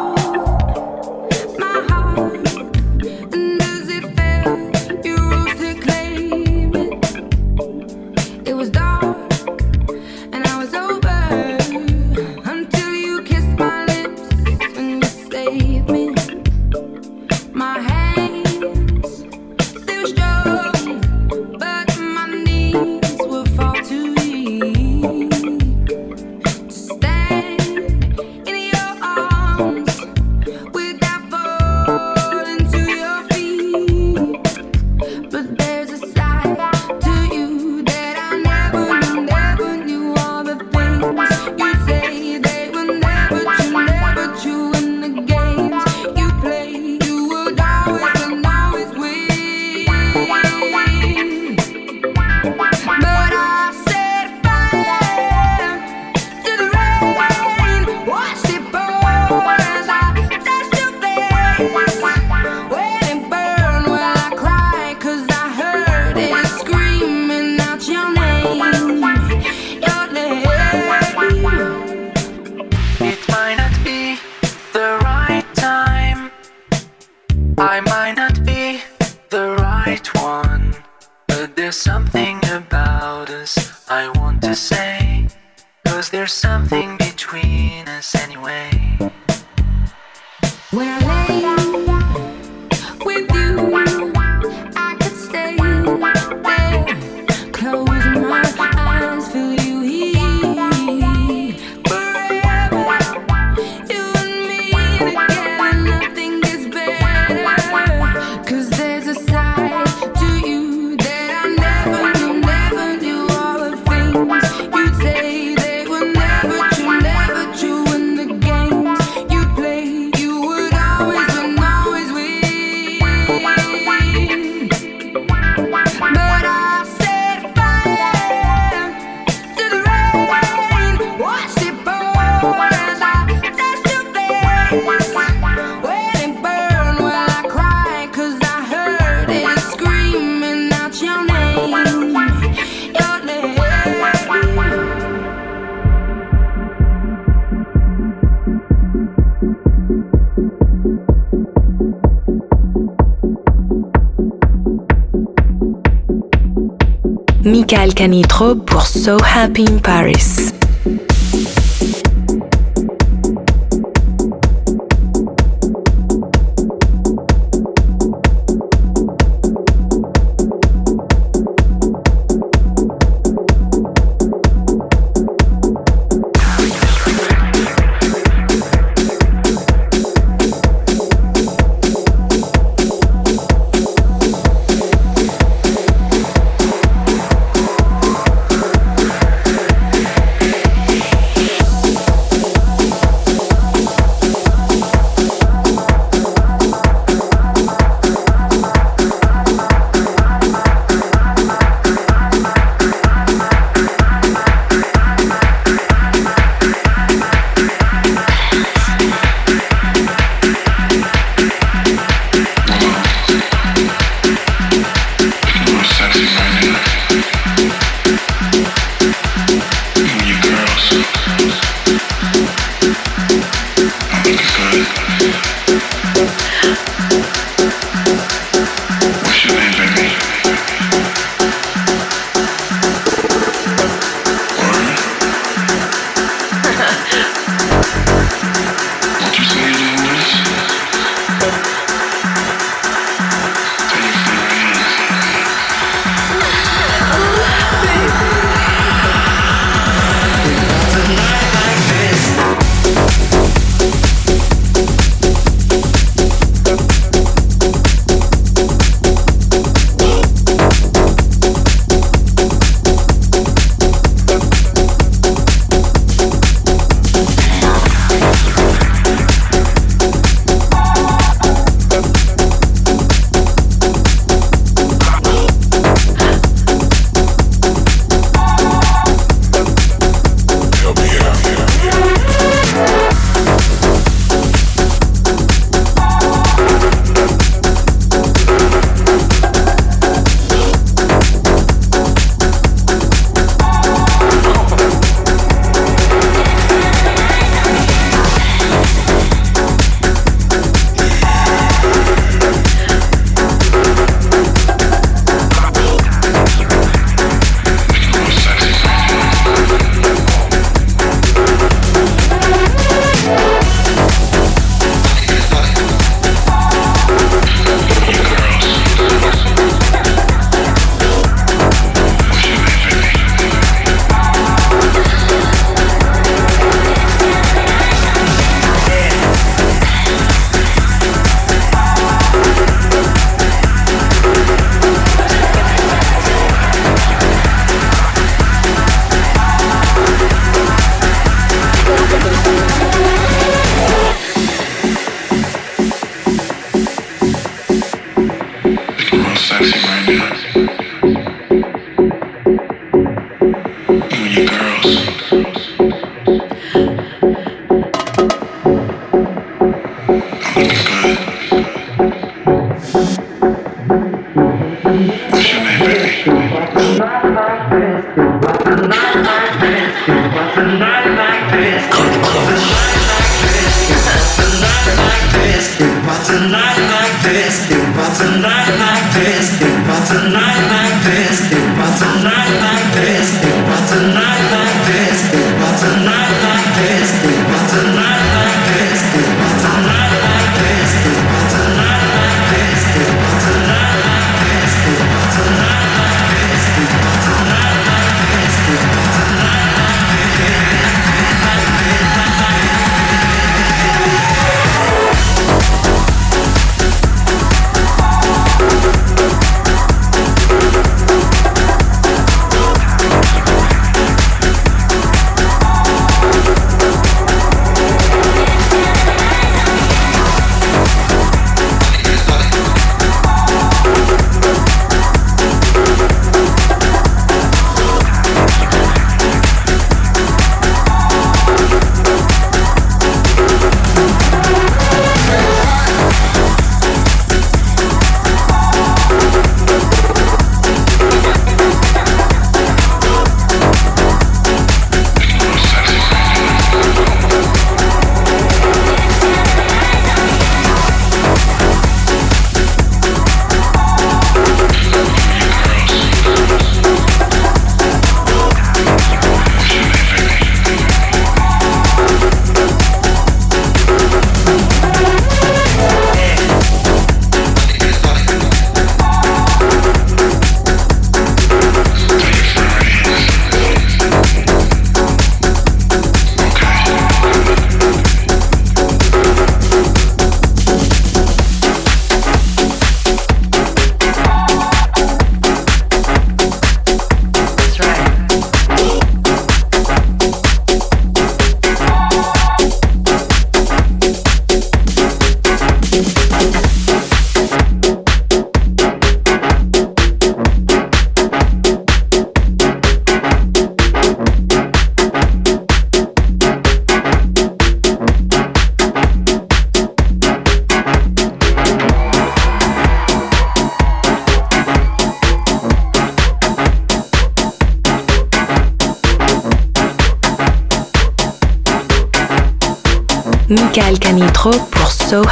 Oh. So Happy in Paris.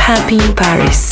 Happy in Paris.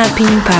Happy Impact.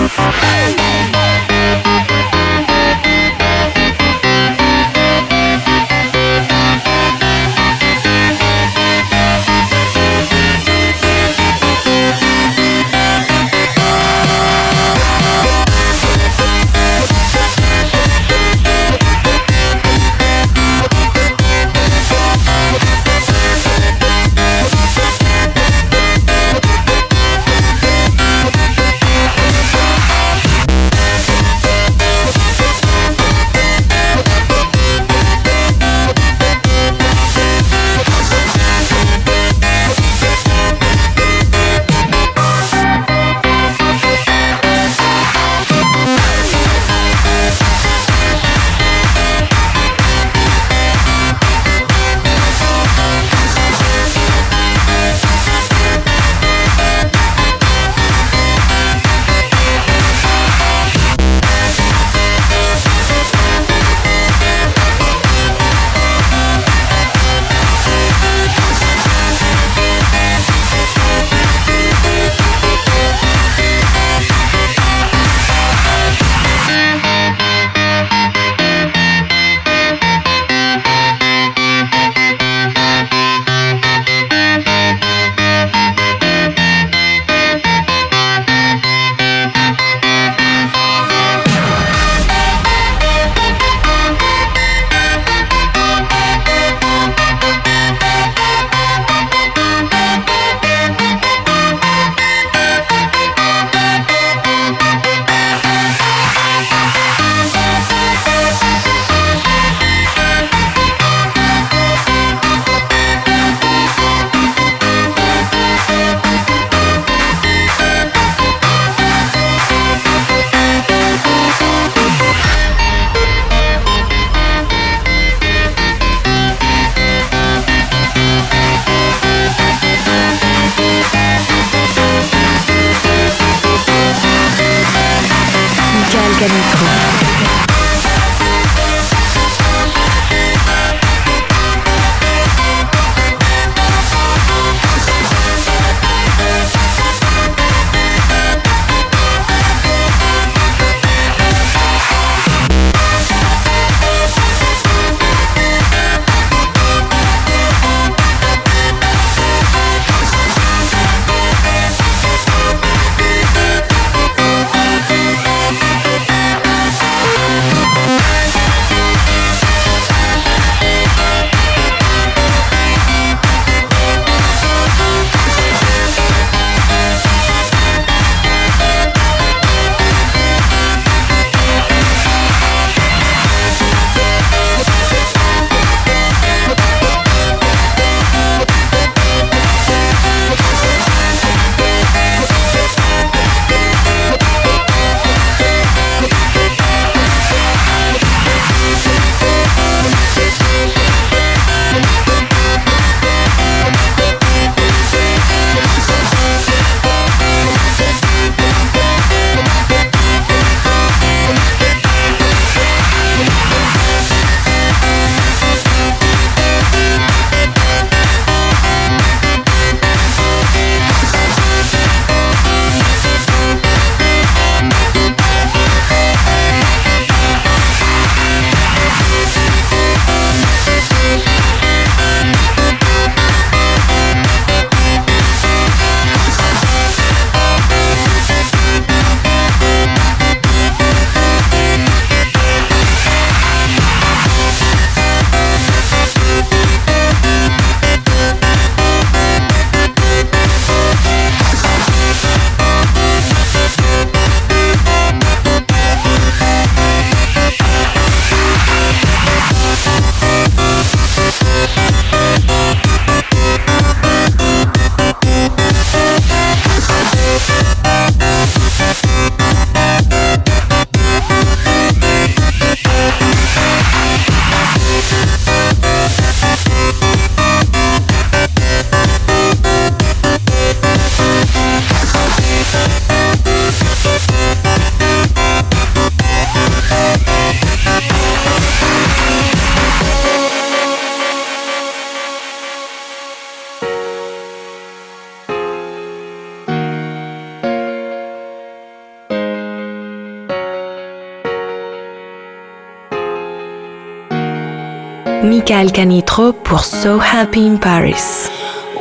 Pour So Happy in Paris.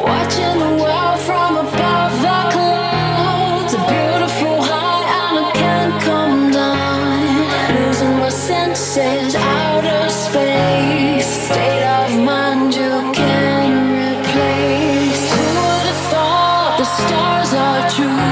Watching the world from above the clouds, a beautiful high and I can't come down. Losing my senses out of space. State of mind you can replace. To the thought, the stars are true.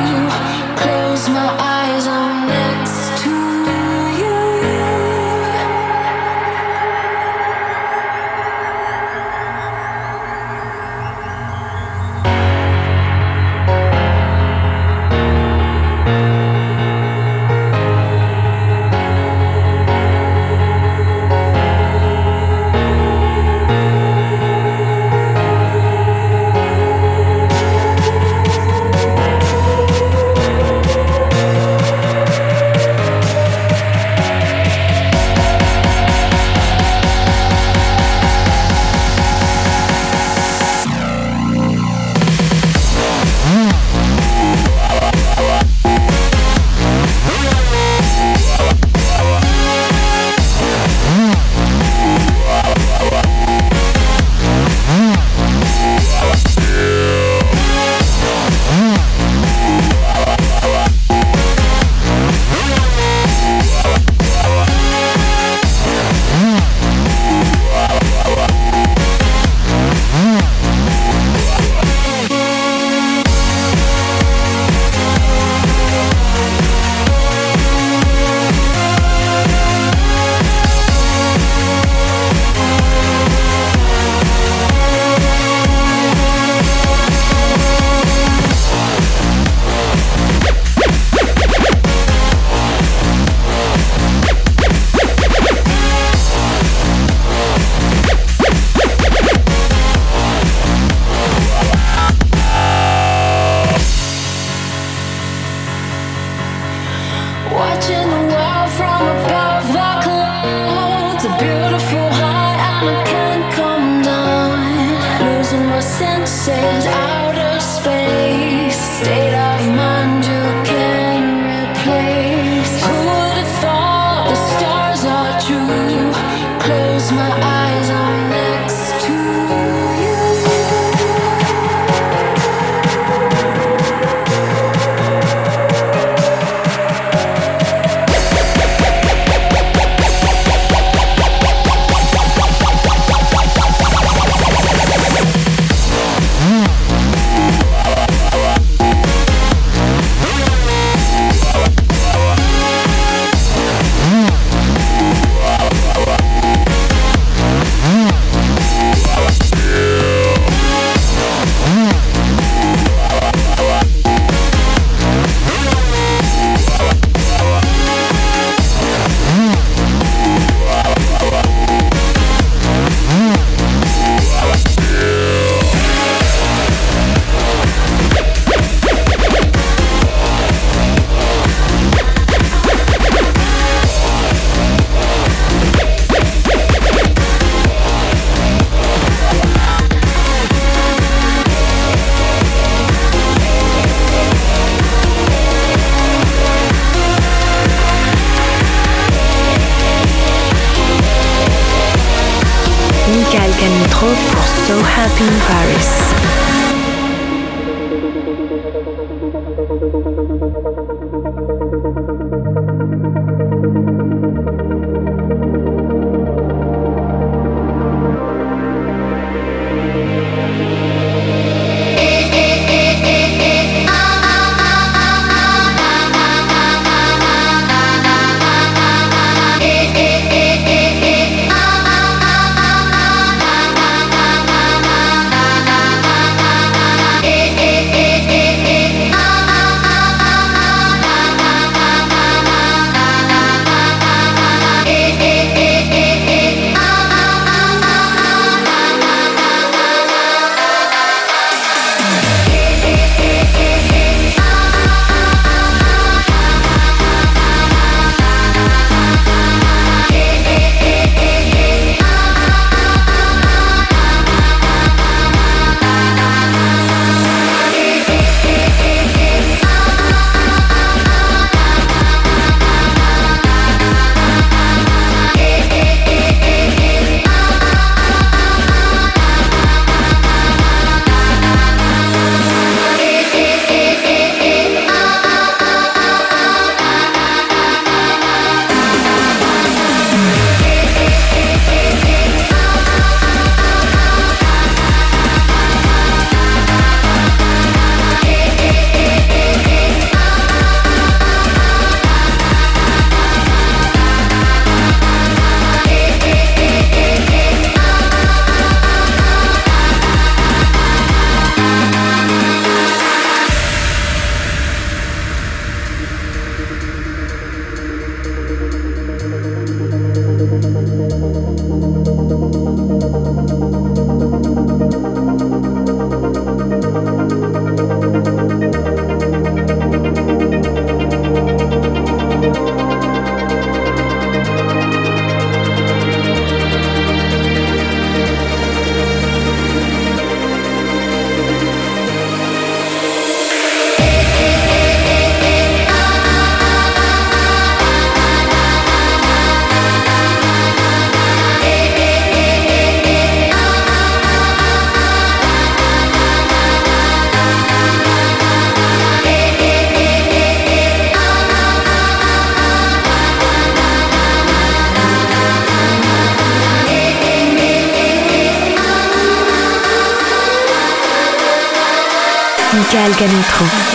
cool.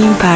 Impacto.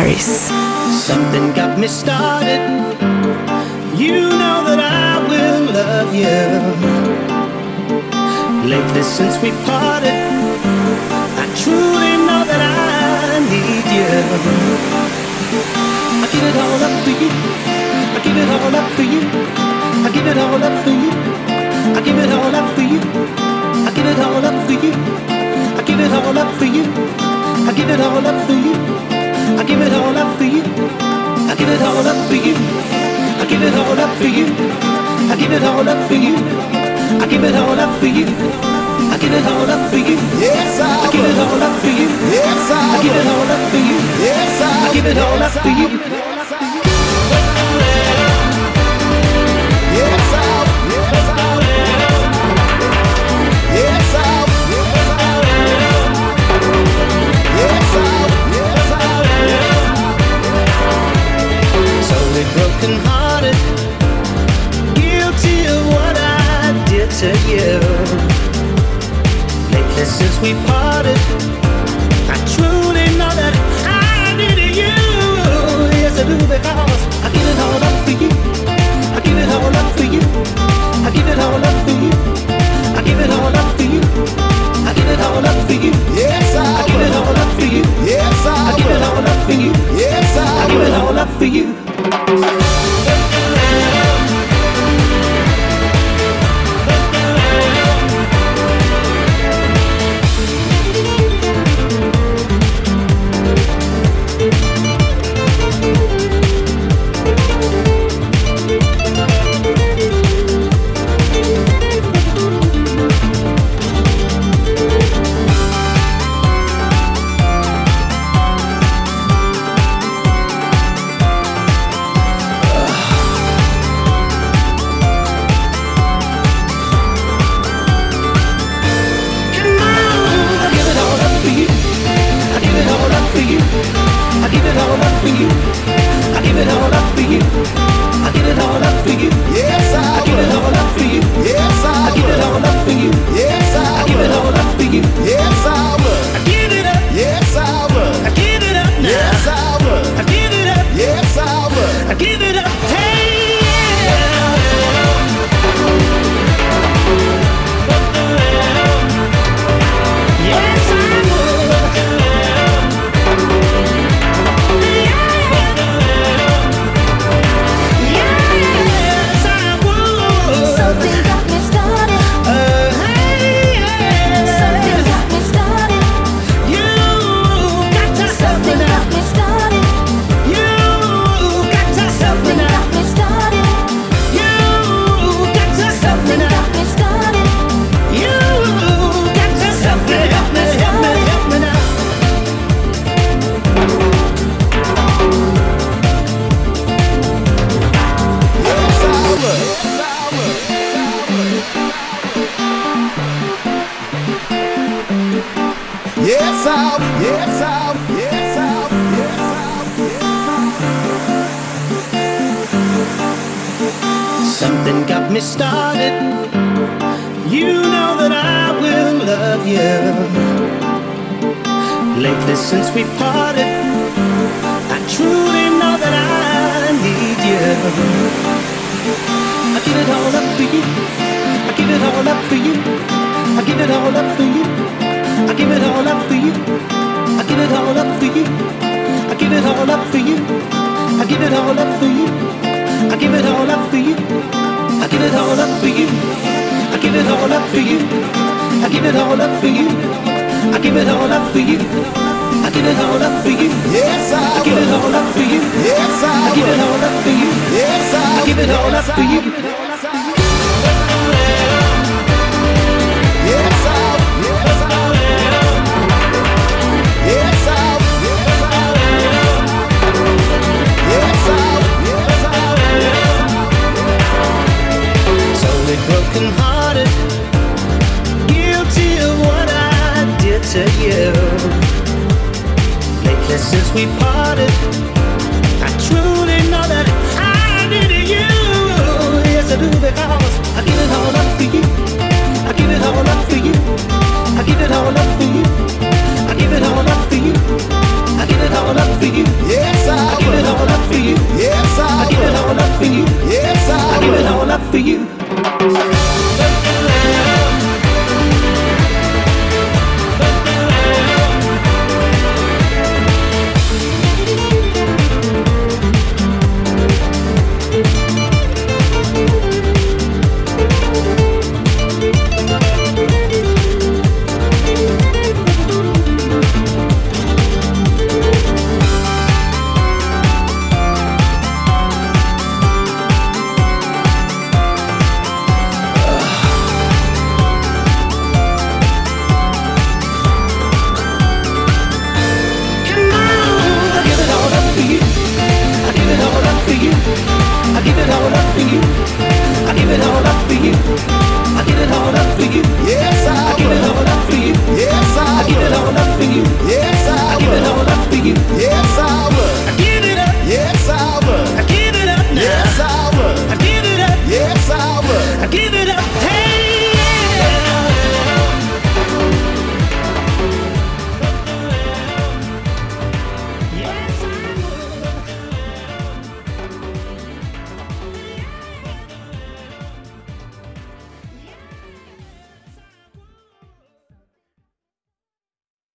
be part